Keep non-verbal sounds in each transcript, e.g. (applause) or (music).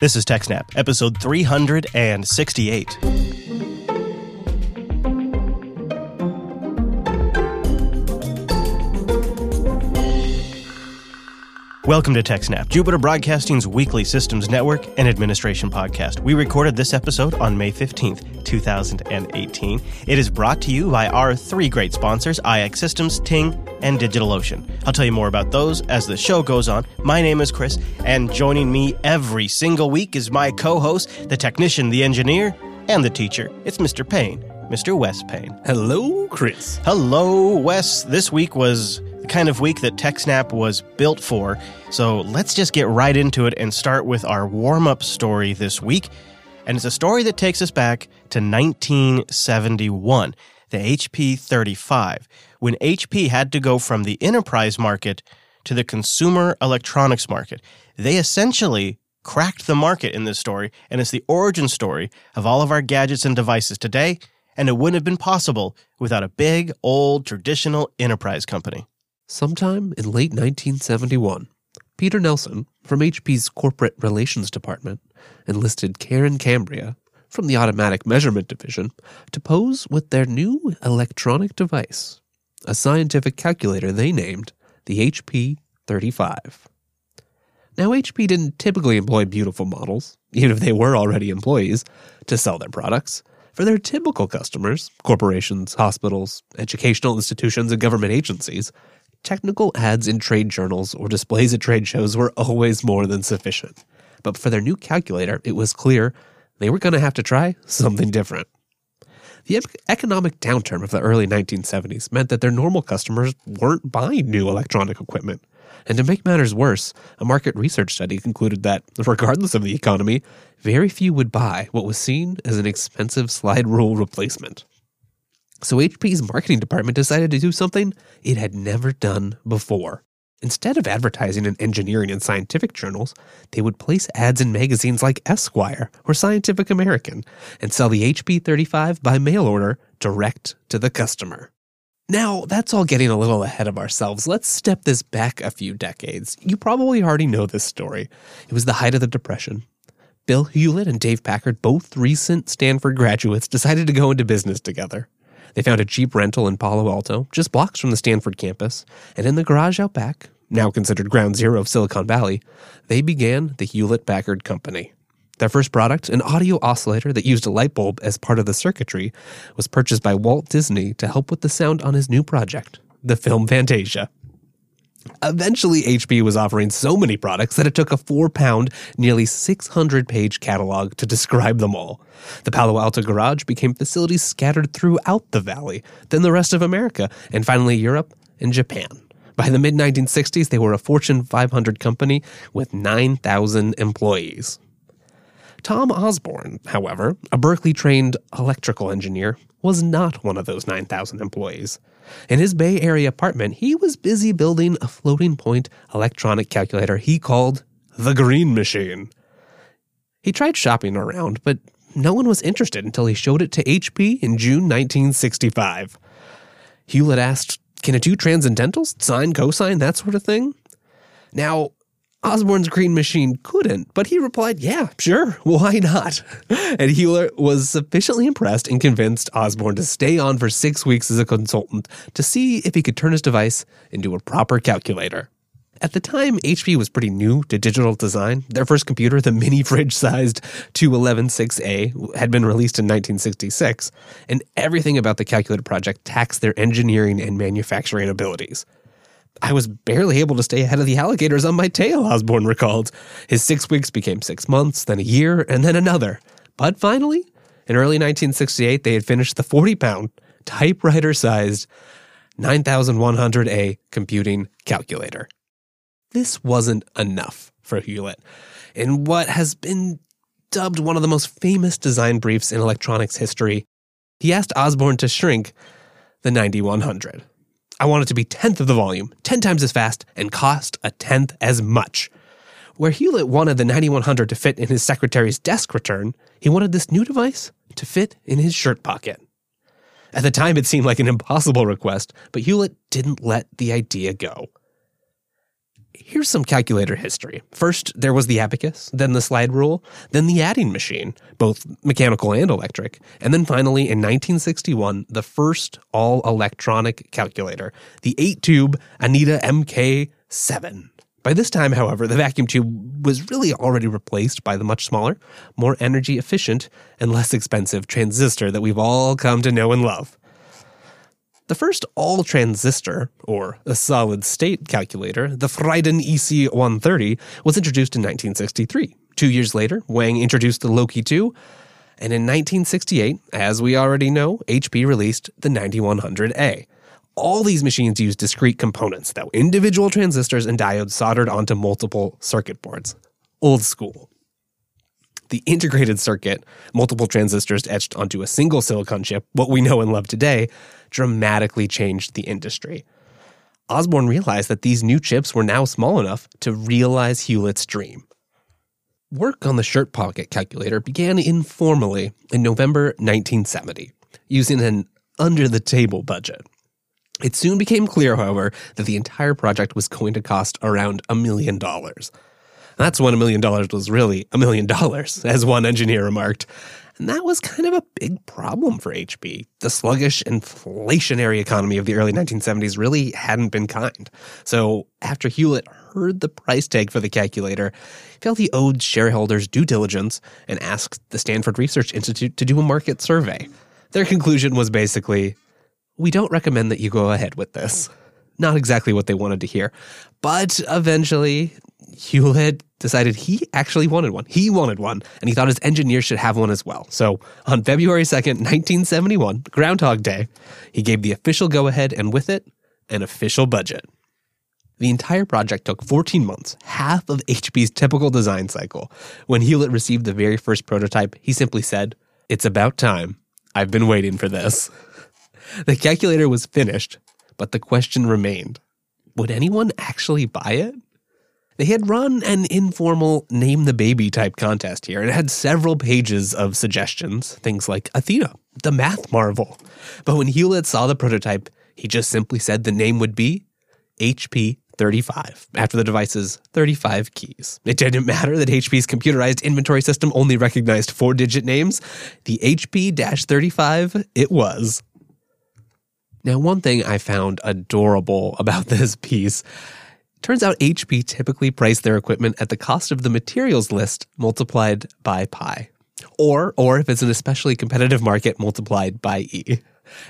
This is TechSnap, episode 368. Welcome to TechSnap, Jupiter Broadcasting's weekly systems network and administration podcast. We recorded this episode on May 15th, 2018. It is brought to you by our three great sponsors, IX Systems, Ting, and DigitalOcean. I'll tell you more about those as the show goes on. My name is Chris, and joining me every single week is my co host, the technician, the engineer, and the teacher. It's Mr. Payne, Mr. Wes Payne. Hello, Chris. Hello, Wes. This week was kind of week that TechSnap was built for. So let's just get right into it and start with our warm up story this week. And it's a story that takes us back to 1971, the HP 35, when HP had to go from the enterprise market to the consumer electronics market. They essentially cracked the market in this story, and it's the origin story of all of our gadgets and devices today. And it wouldn't have been possible without a big, old, traditional enterprise company. Sometime in late 1971, Peter Nelson from HP's Corporate Relations Department enlisted Karen Cambria from the Automatic Measurement Division to pose with their new electronic device, a scientific calculator they named the HP 35. Now, HP didn't typically employ beautiful models, even if they were already employees, to sell their products. For their typical customers, corporations, hospitals, educational institutions, and government agencies, technical ads in trade journals or displays at trade shows were always more than sufficient. But for their new calculator, it was clear they were going to have to try something different. The economic downturn of the early 1970s meant that their normal customers weren't buying new electronic equipment. And to make matters worse, a market research study concluded that, regardless of the economy, very few would buy what was seen as an expensive slide rule replacement. So HP's marketing department decided to do something it had never done before. Instead of advertising in engineering and scientific journals, they would place ads in magazines like Esquire or Scientific American and sell the HP 35 by mail order direct to the customer. Now, that's all getting a little ahead of ourselves. Let's step this back a few decades. You probably already know this story. It was the height of the Depression. Bill Hewlett and Dave Packard, both recent Stanford graduates, decided to go into business together. They found a cheap rental in Palo Alto, just blocks from the Stanford campus, and in the garage out back, now considered ground zero of Silicon Valley, they began the Hewlett Packard Company. Their first product, an audio oscillator that used a light bulb as part of the circuitry, was purchased by Walt Disney to help with the sound on his new project, the film Fantasia. Eventually, HP was offering so many products that it took a four pound, nearly 600 page catalog to describe them all. The Palo Alto garage became facilities scattered throughout the valley, then the rest of America, and finally Europe and Japan. By the mid 1960s, they were a Fortune 500 company with 9,000 employees. Tom Osborne, however, a Berkeley trained electrical engineer, was not one of those 9,000 employees. In his Bay Area apartment, he was busy building a floating point electronic calculator he called the Green Machine. He tried shopping around, but no one was interested until he showed it to HP in June 1965. Hewlett asked, Can it do transcendentals, sine, cosine, that sort of thing? Now, Osborne's green machine couldn't, but he replied, Yeah, sure, why not? (laughs) And Hewlett was sufficiently impressed and convinced Osborne to stay on for six weeks as a consultant to see if he could turn his device into a proper calculator. At the time, HP was pretty new to digital design. Their first computer, the mini fridge sized 2116A, had been released in 1966, and everything about the calculator project taxed their engineering and manufacturing abilities. I was barely able to stay ahead of the alligators on my tail, Osborne recalled. His six weeks became six months, then a year, and then another. But finally, in early 1968, they had finished the 40 pound, typewriter sized 9100A computing calculator. This wasn't enough for Hewlett. In what has been dubbed one of the most famous design briefs in electronics history, he asked Osborne to shrink the 9100. I want it to be tenth of the volume, 10 times as fast, and cost a tenth as much. Where Hewlett wanted the 9100 to fit in his secretary's desk return, he wanted this new device to fit in his shirt pocket. At the time, it seemed like an impossible request, but Hewlett didn't let the idea go. Here's some calculator history. First, there was the abacus, then the slide rule, then the adding machine, both mechanical and electric, and then finally in 1961, the first all electronic calculator, the 8 tube Anita MK7. By this time, however, the vacuum tube was really already replaced by the much smaller, more energy efficient, and less expensive transistor that we've all come to know and love. The first all transistor, or a solid state calculator, the Friden EC 130, was introduced in 1963. Two years later, Wang introduced the LOCI-2, and in 1968, as we already know, HP released the 9100A. All these machines use discrete components, though, individual transistors and diodes soldered onto multiple circuit boards. Old school. The integrated circuit, multiple transistors etched onto a single silicon chip, what we know and love today, dramatically changed the industry. Osborne realized that these new chips were now small enough to realize Hewlett's dream. Work on the shirt pocket calculator began informally in November 1970, using an under the table budget. It soon became clear, however, that the entire project was going to cost around a million dollars. That's when a million dollars was really a million dollars, as one engineer remarked. And that was kind of a big problem for HP. The sluggish, inflationary economy of the early 1970s really hadn't been kind. So after Hewlett heard the price tag for the calculator, felt he owed shareholders due diligence and asked the Stanford Research Institute to do a market survey. Their conclusion was basically, we don't recommend that you go ahead with this. Not exactly what they wanted to hear. But eventually, Hewlett decided he actually wanted one. He wanted one, and he thought his engineers should have one as well. So on February 2nd, 1971, Groundhog Day, he gave the official go ahead and with it, an official budget. The entire project took 14 months, half of HP's typical design cycle. When Hewlett received the very first prototype, he simply said, It's about time. I've been waiting for this. (laughs) The calculator was finished, but the question remained would anyone actually buy it? They had run an informal name the baby type contest here and it had several pages of suggestions, things like Athena, the math marvel. But when Hewlett saw the prototype, he just simply said the name would be HP 35 after the device's 35 keys. It didn't matter that HP's computerized inventory system only recognized four digit names. The HP 35 it was. Now, one thing I found adorable about (laughs) this piece turns out HP typically priced their equipment at the cost of the materials list multiplied by pi. Or, or if it's an especially competitive market, multiplied by E.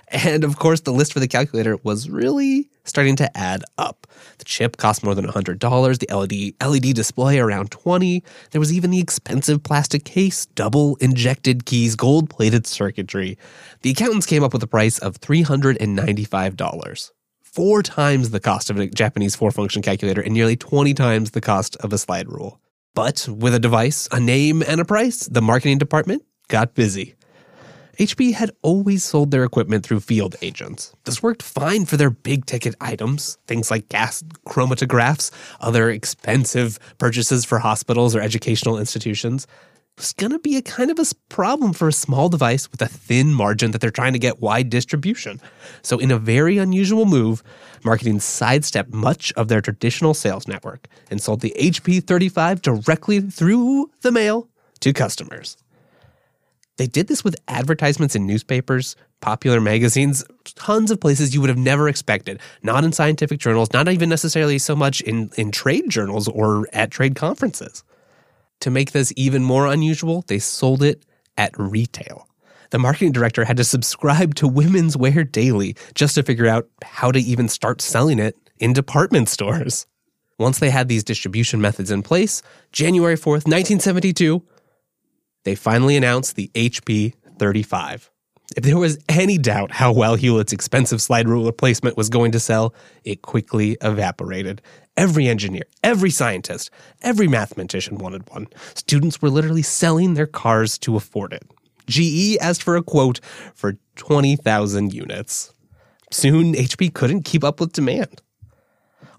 And of course, the list for the calculator was really starting to add up. The chip cost more than $100, the LED, LED display around 20. There was even the expensive plastic case, double injected keys, gold plated circuitry. The accountants came up with a price of $395. Four times the cost of a Japanese four function calculator and nearly 20 times the cost of a slide rule. But with a device, a name, and a price, the marketing department got busy. HP had always sold their equipment through field agents. This worked fine for their big ticket items, things like gas chromatographs, other expensive purchases for hospitals or educational institutions. It's going to be a kind of a problem for a small device with a thin margin that they're trying to get wide distribution. So, in a very unusual move, marketing sidestepped much of their traditional sales network and sold the HP 35 directly through the mail to customers. They did this with advertisements in newspapers, popular magazines, tons of places you would have never expected. Not in scientific journals, not even necessarily so much in, in trade journals or at trade conferences. To make this even more unusual, they sold it at retail. The marketing director had to subscribe to Women's Wear Daily just to figure out how to even start selling it in department stores. Once they had these distribution methods in place, January 4th, 1972, they finally announced the HP 35. If there was any doubt how well Hewlett's expensive slide rule replacement was going to sell, it quickly evaporated. Every engineer, every scientist, every mathematician wanted one. Students were literally selling their cars to afford it. GE asked for a quote for 20,000 units. Soon, HP couldn't keep up with demand.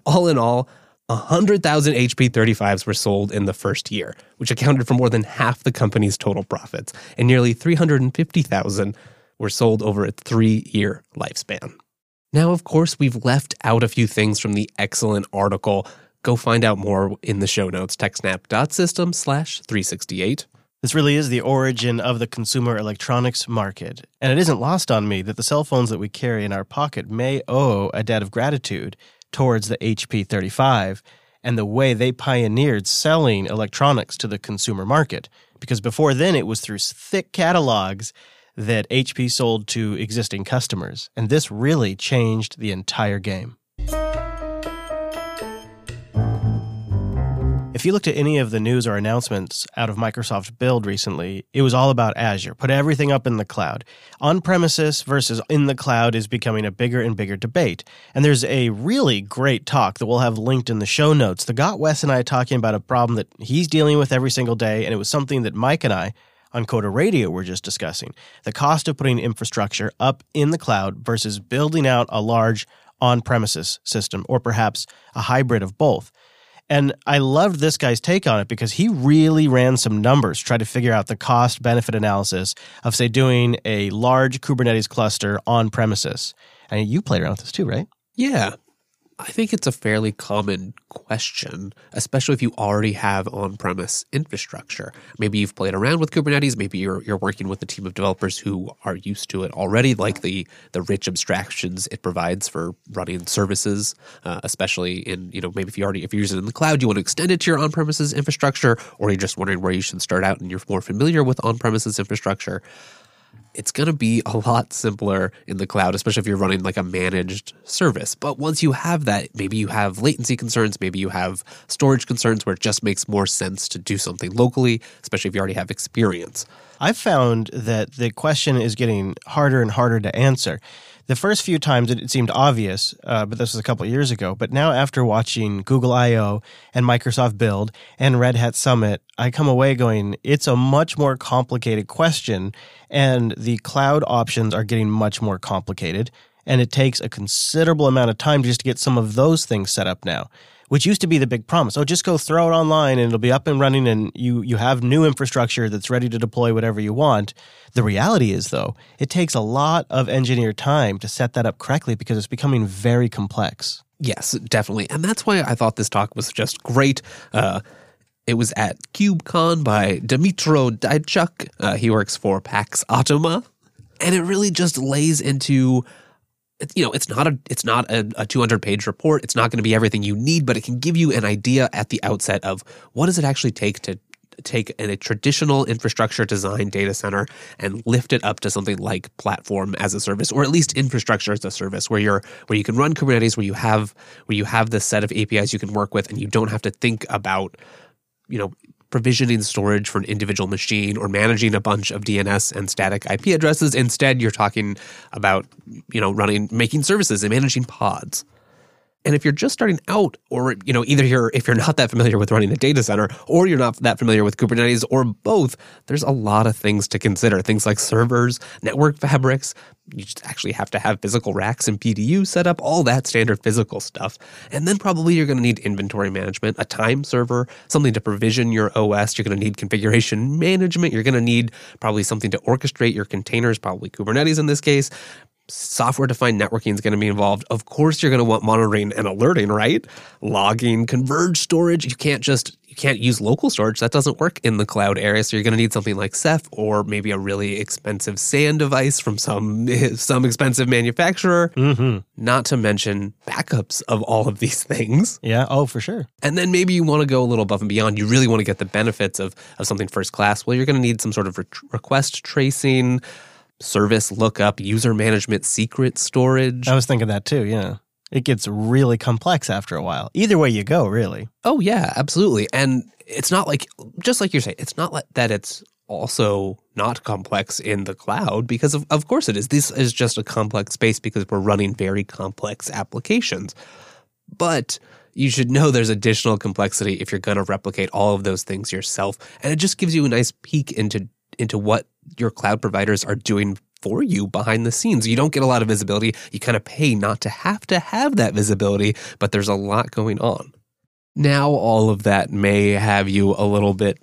All in all, 100,000 HP 35s were sold in the first year, which accounted for more than half the company's total profits, and nearly 350,000 were sold over a three year lifespan. Now, of course, we've left out a few things from the excellent article Go find out more in the show notes, techsnap.system slash 368. This really is the origin of the consumer electronics market. And it isn't lost on me that the cell phones that we carry in our pocket may owe a debt of gratitude towards the HP 35 and the way they pioneered selling electronics to the consumer market. Because before then, it was through thick catalogs that HP sold to existing customers. And this really changed the entire game. If you looked at any of the news or announcements out of Microsoft Build recently, it was all about Azure. Put everything up in the cloud. On premises versus in the cloud is becoming a bigger and bigger debate. And there's a really great talk that we'll have linked in the show notes. The Got Wes and I talking about a problem that he's dealing with every single day, and it was something that Mike and I on Coder Radio we're just discussing. The cost of putting infrastructure up in the cloud versus building out a large on premises system, or perhaps a hybrid of both. And I loved this guy's take on it because he really ran some numbers, tried to figure out the cost benefit analysis of, say, doing a large Kubernetes cluster on premises. And you played around with this too, right? Yeah. I think it's a fairly common question, especially if you already have on-premise infrastructure. Maybe you've played around with Kubernetes. Maybe you're you're working with a team of developers who are used to it already, like the the rich abstractions it provides for running services. Uh, especially in you know maybe if you already if you're using it in the cloud, you want to extend it to your on-premises infrastructure, or you're just wondering where you should start out and you're more familiar with on-premises infrastructure it's going to be (laughs) a lot simpler in the cloud, especially if you're running like a managed service. But once you have that, maybe you have latency concerns, maybe you have storage concerns where it just makes more sense to do something locally, especially if you already have experience. I've found that the question is getting harder and harder to answer the first few times it, seemed obvious, uh, but this was a couple years ago. But now, after watching Google I/O and Microsoft Build and Red Hat Summit, I come away going, it's a much more complicated question, and the cloud options are getting much more complicated. And it takes a considerable amount of time just to get some of those things set up now which used to be the big promise. Oh, just go throw it online and it'll be up and running and you you have new infrastructure that's ready to deploy whatever you want. The reality is though, it takes a lot of engineer time to set that up correctly because it's becoming very complex. Yes, definitely. And that's why I thought this talk was just great. Uh, it was at KubeCon by Dmytro Dyachuk. Uh, he works for Pax Automa. And it really just lays into you know, it's not a it's not a, a 200 page report. It's not going to be everything you need, but it can give you an idea at the outset of what does it actually take to take a traditional infrastructure design data center and lift it up to something like platform as a service or at least infrastructure as a service where you're where you can run kubernetes where you have where you have this set of apis you can work with and you don't have to think about you know provisioning storage for an individual machine or managing a bunch of DNS and static IP addresses. Instead, you're talking about, you know, running, making services and managing pods. And if you're just starting out, or you know, either you're if you're not that familiar with running a data center, or you're not that familiar with Kubernetes, or both, there's a lot of things to consider. Things like servers, network fabrics. You just actually have to have physical racks and PDU set up, all that standard physical stuff. And then probably you're going to need inventory management, a time server, something to provision your OS. You're going to need configuration management. You're going to need probably something to orchestrate your containers, probably Kubernetes in this case software defined networking is going to be involved. Of course, you're going to want monitoring and alerting, right? Logging, converged storage. You can't just you can't use local storage. That doesn't work in the cloud area. So you're going to need something like Ceph or maybe a really expensive SAN device from some (laughs) some expensive manufacturer. Mm-hmm. Not to mention backups of all of these (laughs) things. Yeah. Oh, for sure. And then maybe you want to go a little above and beyond. You really want to get the benefits of of something first class. Well, you're going to need some sort of re- request tracing service lookup, user management, secret storage. I was thinking that too, yeah. It gets really complex after a while. Either way you go, really. Oh, yeah, absolutely. And it's not like, just like you're saying, it's not like that it's also not complex in the cloud because of, of course it is. This is just a complex space because we're running very complex applications. But you should know there's additional complexity if you're going to replicate all of those things yourself. And it just gives you a nice peek into into what your cloud providers are doing for you behind the scenes. You don't get a lot of visibility. You kind of pay not to have to have that visibility, but there's a lot going on. Now, all of that may have you a little bit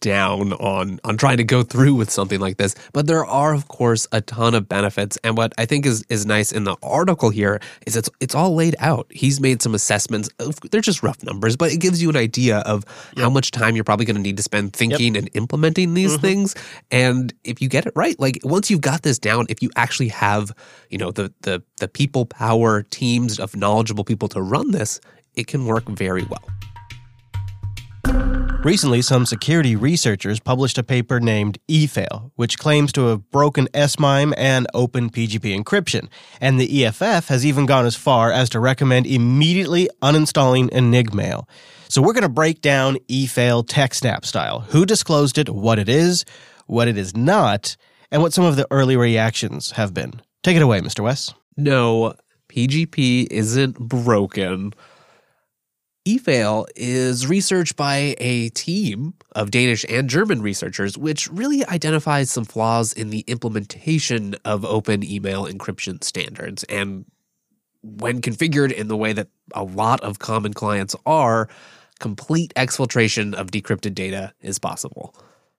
down on on trying to go through with something like this but there are of course a ton of benefits and what i think is is nice in the article here is it's it's all laid out he's made some assessments they're just rough numbers but it gives you an idea of yep. how much time you're probably going to need to spend thinking yep. and implementing these mm-hmm. things and if you get it right like once you've got this down if you actually have you know the the the people power teams of knowledgeable people to run this it can work very well Recently, some security researchers published a paper named eFail, which claims to have broken SMIME and Open PGP encryption. And the EFF has even gone as far as to recommend immediately uninstalling Enigmail. So we're going to break down eFail TechSnap style who disclosed it, what it is, what it is not, and what some of the early reactions have been. Take it away, Mr. Wes. No, PGP isn't broken. eFail is research by a team of Danish and German researchers, which really identifies some flaws in the implementation of open email encryption standards. And when configured in the way that a lot of common clients are, complete exfiltration of decrypted data is possible.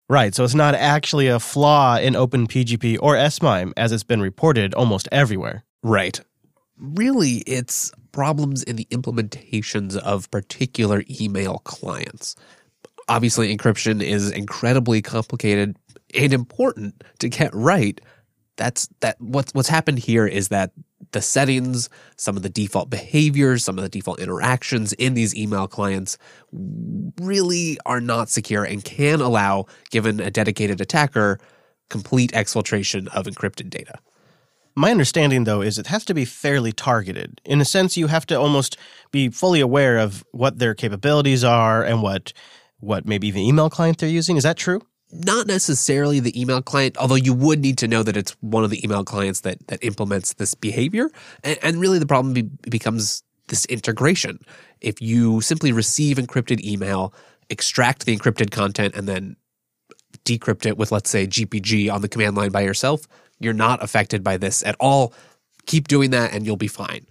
Right, so it's not actually a flaw in OpenPGP or SMIME as it's been reported almost everywhere. Right. Really, it's problems in the implementations of particular email clients. Obviously, encryption is incredibly complicated and important to get right. That's that what's what's happened here is that the settings, some of the default behaviors, some of the default interactions in these email clients really are not secure and can allow, given a dedicated attacker, complete exfiltration of encrypted data. My understanding, though, is it has to be fairly targeted. In a sense, you have to almost be fully aware of what their capabilities are and what what maybe the email client they're using. Is that true? Not necessarily the email client, although you would need to know that it's one of the email clients that that implements this behavior. And, and really, the problem be, becomes this integration. If you simply receive encrypted email, extract the encrypted content, and then decrypt it with, let's say, GPG on the command line by yourself, you're not affected by this at all. Keep doing that and you'll be fine.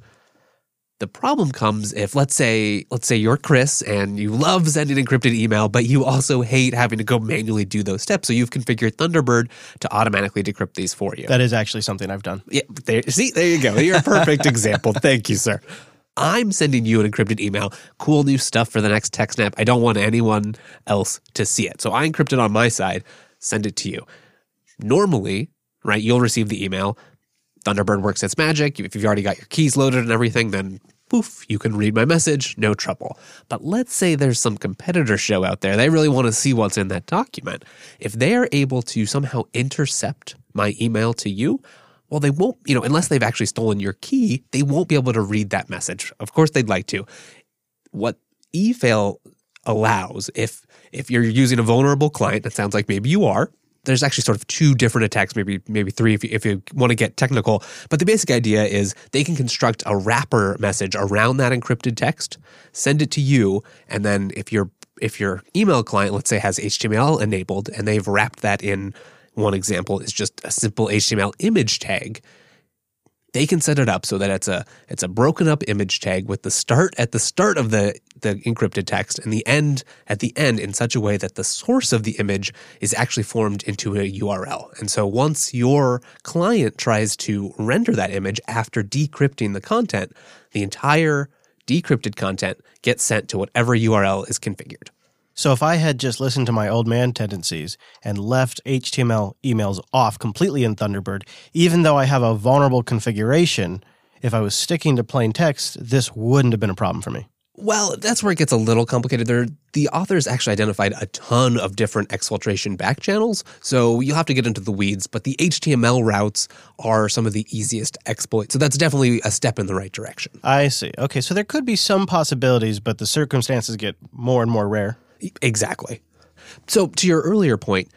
The problem comes if let's say let's say you're Chris and you love sending encrypted email, but you also hate having to go manually do those steps. So you've configured Thunderbird to automatically decrypt these for you. That is actually something I've done. Yeah, there, see, there you go. You're a perfect (laughs) example. Thank you, sir. I'm sending you an encrypted email. Cool new stuff for the next TechSnap. I don't want anyone else to see it. So I encrypt it on my side, send it to you. Normally, right? You'll receive the email. Thunderbird works its magic. If you've already got your keys loaded and everything, then poof, you can read my message, no trouble. But let's say there's some competitor show out there. They really want to see what's in that document. If they are able to somehow intercept my email to you, well, they won't, you know, unless they've actually stolen your key, they won't be able to read that message. Of course, they'd like to. What eFail allows, if if you're using a vulnerable client, it sounds like maybe you are, there's actually sort of two different attacks, maybe maybe three if you, if you want to get technical. But the basic idea is they can construct a wrapper message around that encrypted text, send it to you, and then if your if your email client, let's say, has HTML enabled and they've wrapped that in, one example is just a simple HTML image tag they can set it up so that it's a it's a broken up image tag with the start at the start of the the encrypted text and the end at the end in such a way that the source of the image is actually formed into a URL. And so once your client tries to render that image after decrypting the content, the entire decrypted content gets sent to whatever URL is configured. So if I had just listened to my old man tendencies and left HTML emails off completely in Thunderbird, even though I have a vulnerable configuration, if I was sticking to plain text, this wouldn't have been a problem for me. Well, that's where it gets a little complicated. There, the authors actually identified a ton of different exfiltration back channels, so you'll have to get into the weeds. But the HTML routes are some of the easiest exploits, so that's definitely a step in the right direction. I see. Okay, so there could be some possibilities, but the circumstances get more and more rare. Exactly. So, to your earlier point,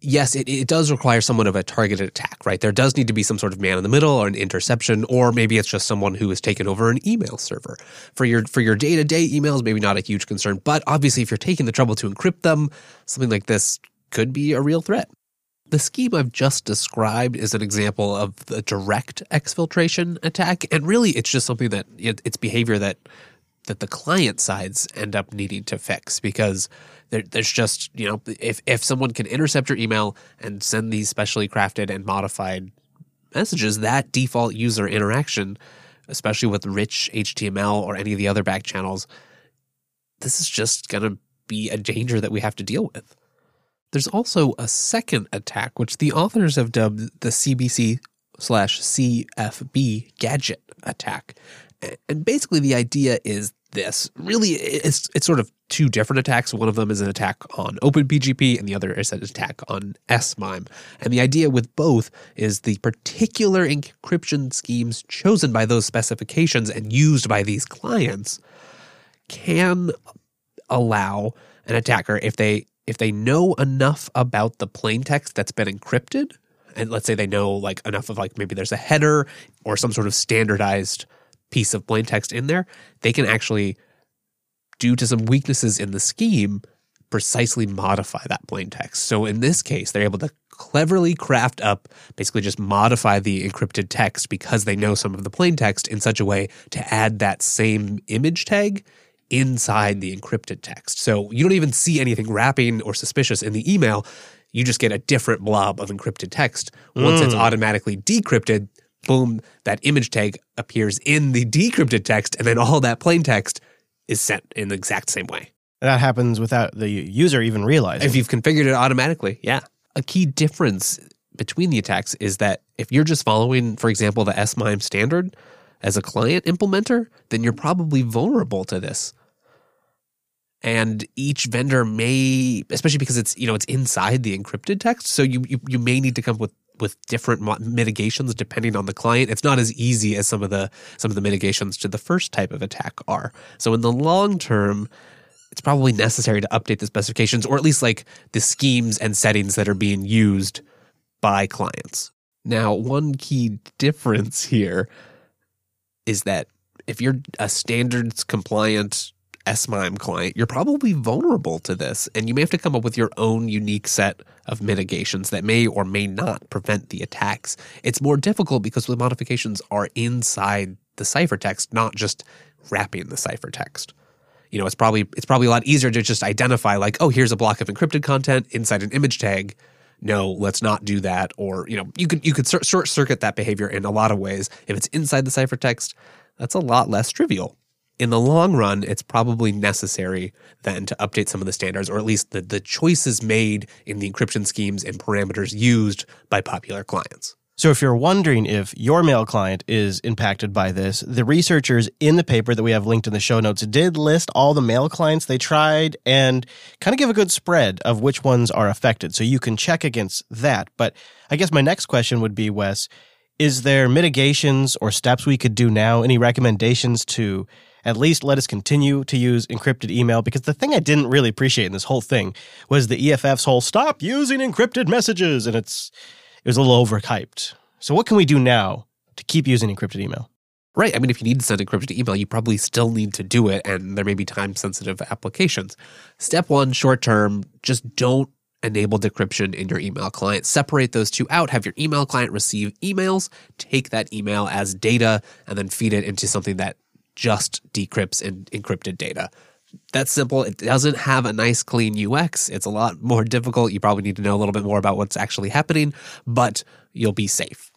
yes, it, it does require somewhat of a targeted attack, right? There does need to be some sort of man in the middle or an interception, or maybe it's just someone who has taken over an email server. For your for your day-to-day emails, maybe not a huge concern, but obviously if you're taking the trouble to encrypt them, something like this could be a real threat. The scheme I've just described is an example of the direct exfiltration attack, and really it's just something that it, it's behavior that that the client sides end up needing to fix because there, there's just you know if if someone can intercept your email and send these specially crafted and modified messages, that default user interaction, especially with rich HTML or any of the other back channels, this is just going to be a danger that we have to deal with. There's also a second attack, which the authors have dubbed the CBC slash CFB gadget attack. And basically, the idea is this really, it's, it's sort of two different attacks. One of them is an attack on OpenPGP, and the other is an attack on SMIME. And the idea with both is the particular encryption schemes chosen by those specifications and used by these clients can allow an attacker, if they if they know enough about the plain text that's been encrypted, and let's say they know like enough of like maybe there's a header or some sort of standardized piece of plain text in there, they can actually, due to some weaknesses in the scheme, precisely modify that plain text. So in this case, they're able to cleverly craft up, basically just modify the encrypted text because they know some of the plain text in such a way to add that same image tag inside the encrypted text. So you don't even see anything wrapping or suspicious in the email. You just get a different blob of encrypted text. Once mm. it's automatically decrypted, boom, that image tag appears in the decrypted text, and then all that plain text is sent in the exact same way. That happens without the user even realizing. If you've configured it automatically, yeah. A key difference between the attacks is that if you're just following, for example, the SMIME standard as a client implementer, then you're probably vulnerable to this. And each vendor may, especially because it's you know it's inside the encrypted text, so you you, you may need to come up with with different mitigations depending on the client. It's not as easy as some of the some of the mitigations to the first type of attack are. So in the long term, it's probably necessary to update the specifications or at least like the schemes and settings that are being used by clients. Now, one key difference here is that if you're a standards compliant SMIME client, you're probably vulnerable to this, and you may have to come up with your own unique set of mitigations that may or may not prevent the attacks. It's more difficult because the modifications are inside the ciphertext, not just wrapping the ciphertext. You know, it's probably it's probably a lot easier to just identify like, oh, here's a block of encrypted content inside an image tag. No, let's not do that. Or you know, you could you could short circuit that behavior in a lot of ways. If it's inside the ciphertext, that's a lot less trivial in the long run, it's probably necessary then to update some of the standards, or at least the, the choices made in the encryption schemes and parameters used by popular clients. So, if you're wondering if your mail client is impacted by this, the researchers in the paper that we have linked in the show notes did list all the mail clients they tried and kind of give a good spread of which ones are affected. So, you can check against that. But I guess my next question would be, Wes, is there mitigations or steps we could do now? Any recommendations to at least let us continue to use encrypted email because the thing I didn't really appreciate in this whole thing was the EFF's whole stop using encrypted messages and it's it was a little overhyped. So what can we do now to keep using encrypted email? Right. I mean, if you need to send encrypted email, you probably still need to do it, and there may be time sensitive applications. Step one, short term, just don't enable decryption in your email client. Separate those two out. Have your email client receive emails, take that email as data, and then feed it into something that just decrypts and encrypted data. That's simple. It doesn't have a nice, clean UX. It's a lot more difficult. You probably need to know a little bit more about what's actually happening, but you'll be safe.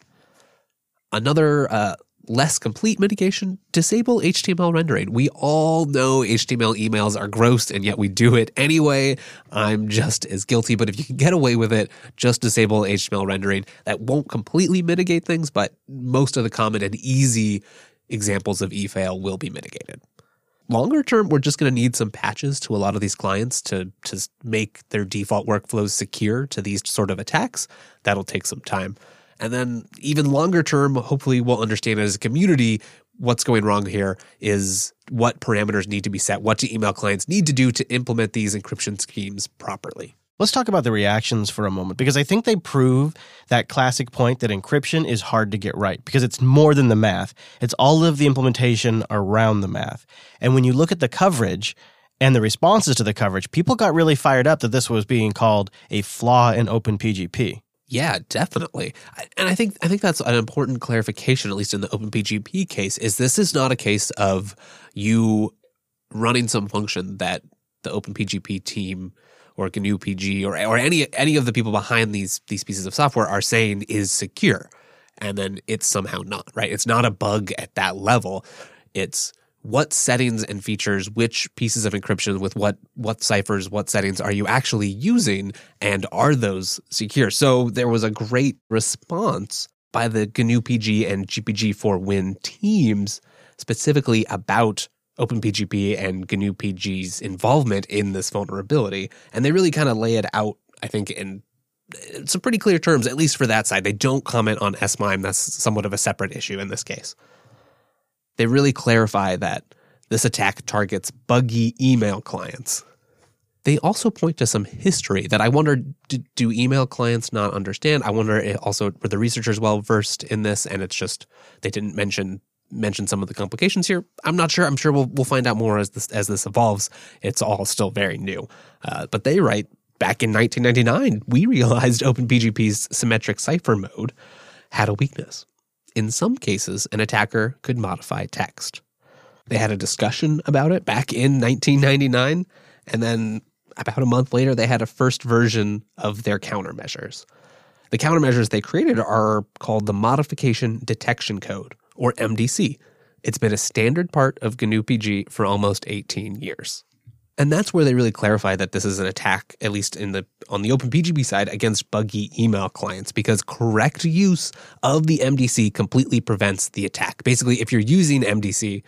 Another uh, less complete mitigation disable HTML rendering. We all know HTML emails are gross, and yet we do it anyway. I'm just as guilty, but if you can get away with it, just disable HTML rendering. That won't completely mitigate things, but most of the common and easy examples of e-fail will be mitigated. Longer term, we're just going to need some patches to a lot of these clients to, to make their default workflows secure to these sort of attacks. That'll take some time. And then, even longer term, hopefully, we'll understand as a community what's going wrong here is what parameters need to be set, what do email clients need to do to implement these encryption schemes properly. Let's talk about the reactions for a moment because I think they prove that classic point that encryption is hard to get right because it's more than the math. It's all of the implementation around the math. And when you look at the coverage and the responses to the coverage, people got really fired up that this was being called a flaw in OpenPGP. Yeah, definitely. And I think I think that's an important clarification at least in the OpenPGP case is this is not a case of you running some function that the OpenPGP team or GNU PG or or any any of the people behind these these pieces of software are saying is secure, and then it's somehow not right. It's not a bug at that level. It's what settings and features, which pieces of encryption with what what ciphers, what settings are you actually using, and are those secure? So there was a great response by the GNU PG and GPG4Win teams specifically about OpenPGP and GNU PG's involvement in this vulnerability, and they really kind of lay it out. I think in uh, some pretty clear terms, at least for that side. They don't comment on SMIME. That's somewhat of a separate issue in this case they really clarify that this attack targets buggy email clients. They also point to some history that I wonder do, do email clients not understand? I wonder eh, also were the researchers well versed in this and it's just they didn't mention mention some of the complications here. I'm not sure. I'm sure we'll we'll find out more as this as this evolves. It's all still very new. Uh, but they write back in 1999, we realized (laughs) OpenPGP's symmetric cipher mode had a weakness in some cases, an attacker could modify text. They had a discussion about it back in 1999, and then about a month later, they had a first version of their countermeasures. The countermeasures they created are called the Modification Detection Code, or MDC. It's been a standard part of GNU PG for almost 18 years. And that's where they really clarify that this is an attack, at least in the on the OpenPGP side, against buggy email clients, because correct use of the MDC completely prevents the attack. Basically, if you're using MDC,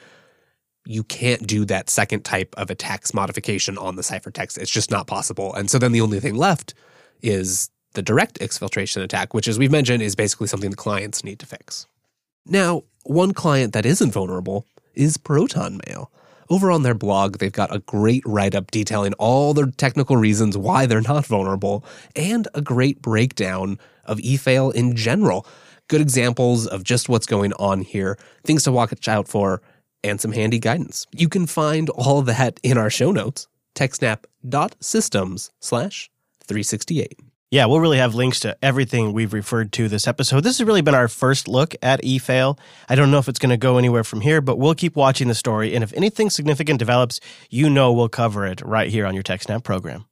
you can't do that second type of attacks modification on the ciphertext. It's just not possible. And so then the only thing left is the direct exfiltration attack, which, as we've mentioned, is basically something the clients need to fix. Now, one client that isn't vulnerable is Proton Mail. Over on their blog, they've got a great write up detailing all the technical reasons why they're not vulnerable and a great breakdown of eFail in general. Good examples of just what's going on here, things to watch out for, and some handy guidance. You can find all that in our show notes, techsnap.systems slash 368. Yeah, we'll really have links to everything we've referred to this episode. This has really been our first look at eFail. I don't know if it's going to go anywhere from here, but we'll keep watching the story. And if anything significant develops, you know we'll cover it right here on your TechSnap program.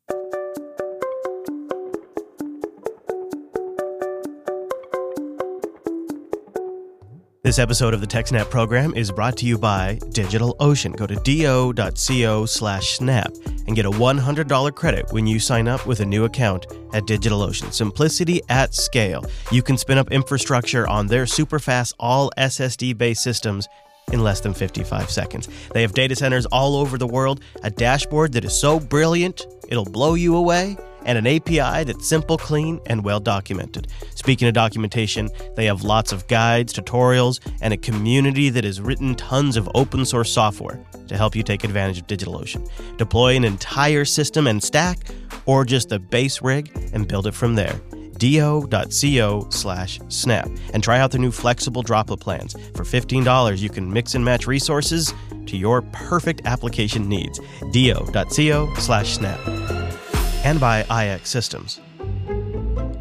This episode of the TechSnap program is brought to you by DigitalOcean. Go to do.co slash snap and get a $100 credit when you sign up with a new account at DigitalOcean. Simplicity at scale. You can spin up infrastructure on their super fast, all SSD based systems in less than 55 seconds. They have data centers all over the world, a dashboard that is so brilliant, it'll blow you away and an API that's simple, clean, and well documented. Speaking of documentation, they have lots of guides, tutorials, and a community that has written tons of open source software to help you take advantage of DigitalOcean. Deploy an entire system and stack, or just the base rig and build it from there do.co slash snap and try out their new flexible droplet plans. For $15, you can mix and match resources to your perfect application needs. do.co slash snap and by IX Systems.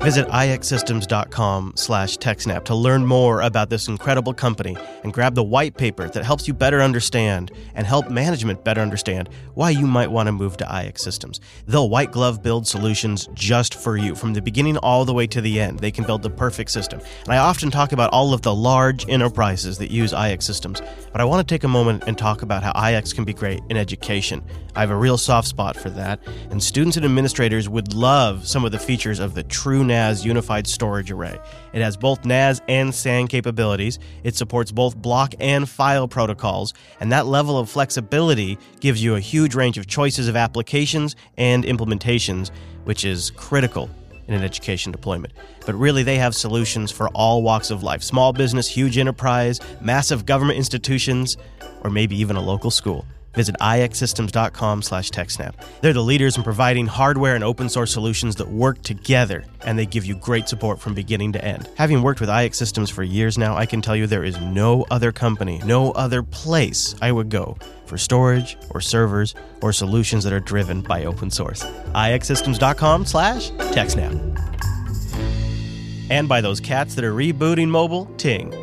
Visit ixsystems.com slash techsnap to learn more about this incredible company and grab the white paper that helps you better understand and help management better understand why you might want to move to IX Systems. They'll white glove build solutions just for you from the beginning all the way to the end. They can build the perfect system. And I often talk about all of the large enterprises that use IX Systems, but I want to take a moment and talk about how IX can be great in education. I have a real soft spot for that, and students and administrators would love some of the features of the true NAS unified storage array. It has both NAS and SAN capabilities, it supports both block and file protocols, and that level of flexibility gives you a huge range of choices of applications and implementations, which is critical in an education deployment. But really, they have solutions for all walks of life small business, huge enterprise, massive government institutions, or maybe even a local school. Visit ixsystems.com slash TechSnap. They're the leaders in providing hardware and open source solutions that work together, and they give you great support from beginning to end. Having worked with IX Systems for years now, I can tell you there is no other company, no other place I would go for storage or servers or solutions that are driven by open source. ixsystems.com slash TechSnap. And by those cats that are rebooting mobile, Ting.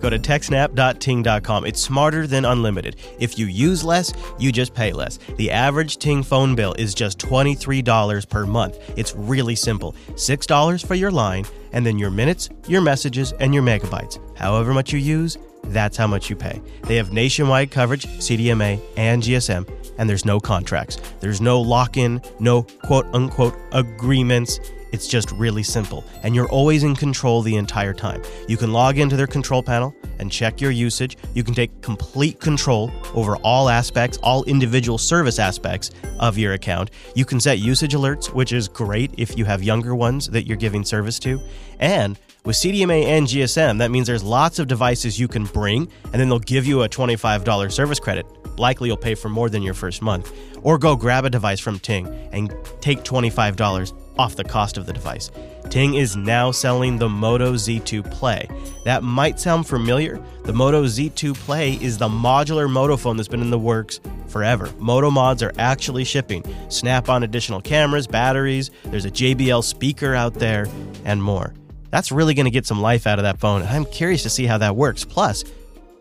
Go to techsnap.ting.com. It's smarter than unlimited. If you use less, you just pay less. The average Ting phone bill is just $23 per month. It's really simple $6 for your line, and then your minutes, your messages, and your megabytes. However much you use, that's how much you pay. They have nationwide coverage, CDMA, and GSM, and there's no contracts. There's no lock in, no quote unquote agreements. It's just really simple, and you're always in control the entire time. You can log into their control panel and check your usage. You can take complete control over all aspects, all individual service aspects of your account. You can set usage alerts, which is great if you have younger ones that you're giving service to. And with CDMA and GSM, that means there's lots of devices you can bring, and then they'll give you a $25 service credit. Likely you'll pay for more than your first month. Or go grab a device from Ting and take $25 off the cost of the device. Ting is now selling the Moto Z2 Play. That might sound familiar. The Moto Z2 Play is the modular Moto phone that's been in the works forever. Moto mods are actually shipping. Snap on additional cameras, batteries, there's a JBL speaker out there, and more. That's really going to get some life out of that phone, and I'm curious to see how that works. Plus,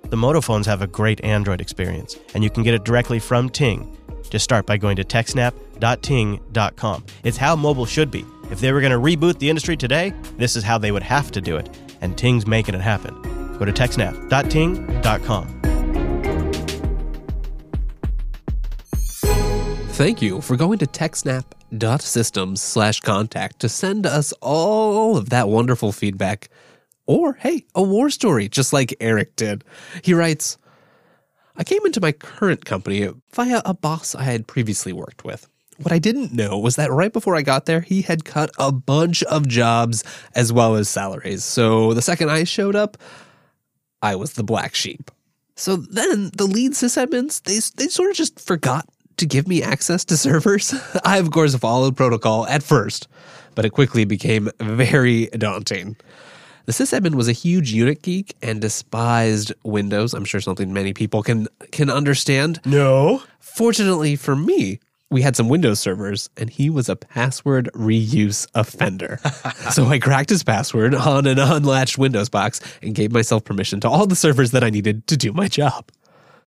the Moto phones have a great Android experience, and you can get it directly from Ting. Just start by going to techsnap.ting.com. It's how mobile should be. If they were going to reboot the industry today, this is how they would have to do it, and Ting's making it happen. Go to techsnap.ting.com. Thank you for going to techsnap.systems slash contact to send us all of that wonderful feedback. Or, hey, a war story, just like Eric did. He writes, I came into my current company via a boss I had previously worked with. What I didn't know was that right before I got there, he had cut a bunch of jobs as well as salaries. So the second I showed up, I was the black sheep. So then the lead sysadmins, they, they sort of just forgot to give me access to (laughs) servers. I, of course, followed protocol at first, but it quickly became very daunting. The sysadmin was a huge Unix geek and despised Windows. I'm sure something many people can can understand. No. Fortunately for me, we had some Windows servers, and he was a password reuse offender. (laughs) so I cracked his password on an unlatched Windows box and gave myself permission to all the servers that I needed to do my job.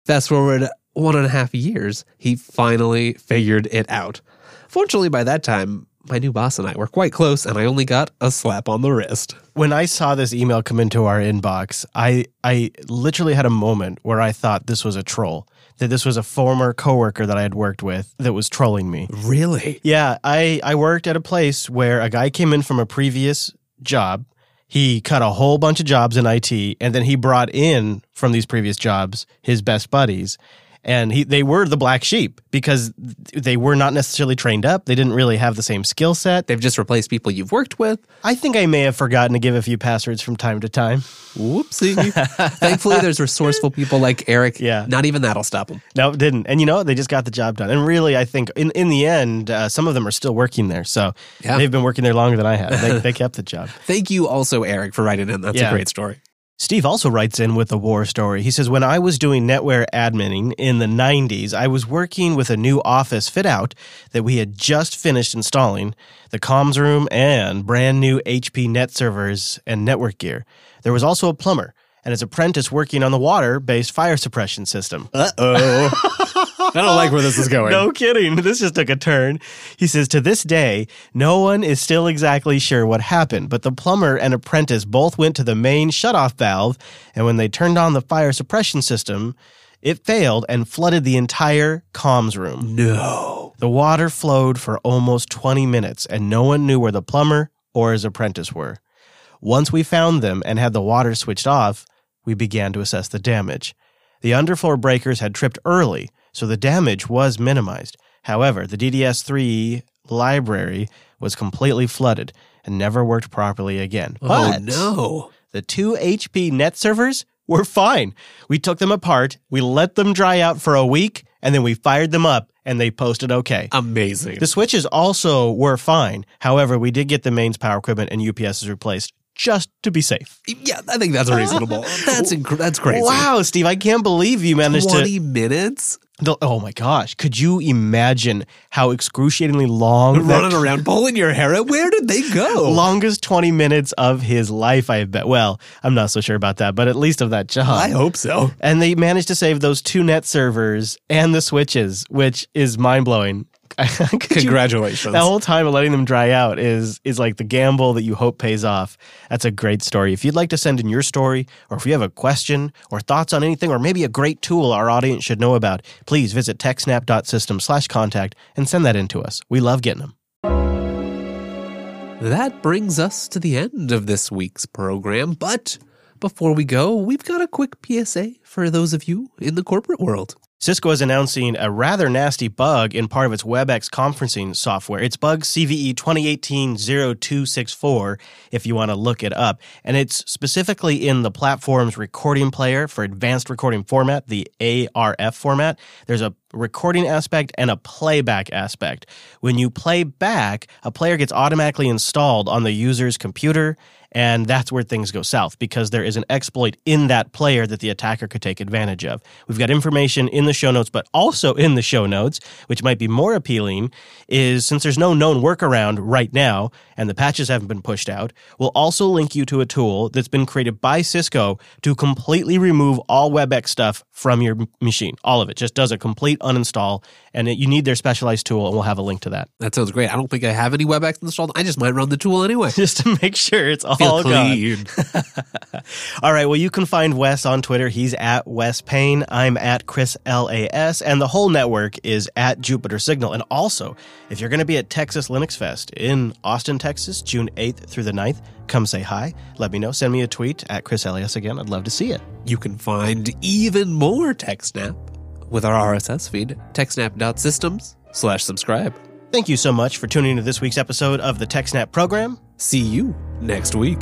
Fast forward one and a half years, he finally figured it out. Fortunately, by that time, my new boss and I were quite close, and I only got a slap on the wrist. When I saw this email come into our inbox, I I literally had a moment where I thought this was a troll. That this was a former coworker that I had worked with that was trolling me. Really? Yeah, I I worked at a place where a guy came in from a previous job. He cut a whole bunch of jobs in IT and then he brought in from these previous jobs his best buddies and he, they were the black sheep because they were not necessarily trained up. They didn't really have the same skill set. They've just replaced people you've worked with. I think I may have forgotten to give a few passwords from time to time. Whoopsie. (laughs) Thankfully, there's resourceful people like Eric. Yeah. Not even that'll stop them. No, it didn't. And you know? They just got the job done. And really, I think in, in the end, uh, some of them are still working there. So Yeah. they've been working there longer than I have. They, (laughs) they kept the job. Thank you also, Eric, for writing in. That's Yeah. a great story. Steve also writes in with a war story. He says, When I was doing netware adminning in the 90s, I was working with a new office fit out that we had just finished installing the comms room and brand new HP net servers and network gear. There was also a plumber and his apprentice working on the water based fire suppression system. Uh oh. (laughs) (laughs) I don't like where this is going. No kidding. (laughs) This just took a turn. He says, To this day, no one is still exactly sure what happened, but the plumber and apprentice both went to the main shutoff valve, and when they turned on the fire suppression system, it failed and flooded the entire comms room. No. The water flowed for almost 20 minutes, and no one knew where the plumber or his apprentice were. Once we found them and had the water switched off, we began to assess the damage. The underfloor breakers had tripped early, so the damage was minimized. However, the DDS3 library was completely flooded and never worked properly again. Oh, But no. the two HP net servers were fine. We took them apart, we let them dry out for a week, and then we fired them up and they posted okay. Amazing. The switches also were fine. However, we did get the mains power equipment and UPSs replaced just to be safe. yeah, I think that's reasonable. (laughs) That's inc- that's crazy. Wow, Steve, I can't believe you managed 20 to. minutes? The- oh my gosh. Could you imagine how excruciatingly long that Running around pulling your hair out. Where did they go? (laughs) longest 20 minutes of his life, I bet. Well, I'm not so sure about that, but at least of that job. I hope so. and they managed to save those two net servers and the switches, which is mind blowing. (laughs) Congratulations. The whole time of letting them dry out is is like the gamble that you hope pays off. That's a great story. If you'd like to send in your story, or if you have a question or thoughts on anything, or maybe a great tool our audience should know about, please visit techsnap.system slash contact and send that in to us. We love getting them. That brings us to the end of this week's program. But before we go, we've got a quick PSA for those of you in the corporate world. Cisco is announcing a rather nasty bug in part of its WebEx conferencing software. It's bug CVE 2018-0264 if you want to look it up. And it's specifically in the platform's recording player for advanced recording format, the ARF format. There's a recording aspect and a playback aspect. When you play back, a player gets automatically installed on the user's computer and that's where things go south because there is an exploit in that player that the attacker could take advantage of. We've got information in the show notes, but also in the show notes, which might be more appealing, is since there's no known workaround right now and the patches haven't been pushed out, we'll also link you to a tool that's been created by Cisco to completely remove all WebEx stuff from your machine. All of it just does a complete uninstall, and it, you need their specialized tool, and we'll have a link to that That sounds great. I don't think I have any WebEx installed. I just might run the tool anyway. (laughs) just to make sure it's all Feel gone. clean. All right. Well, you can find Wes on Twitter. He's at Wes Payne. I'm at Chris LAS. And the whole network is at Jupiter Signal. And also, if you're going to be at Texas Linux Fest in Austin, Texas, June 8th through the 9th, come say hi. Let me know. Send me a tweet at Chris LAS again. I'd love to see it. You can find even more TechSnap with our RSS feed, techsnap.systems slash subscribe. Thank you so much for tuning into this week's episode of the TechSnap program. See you next week.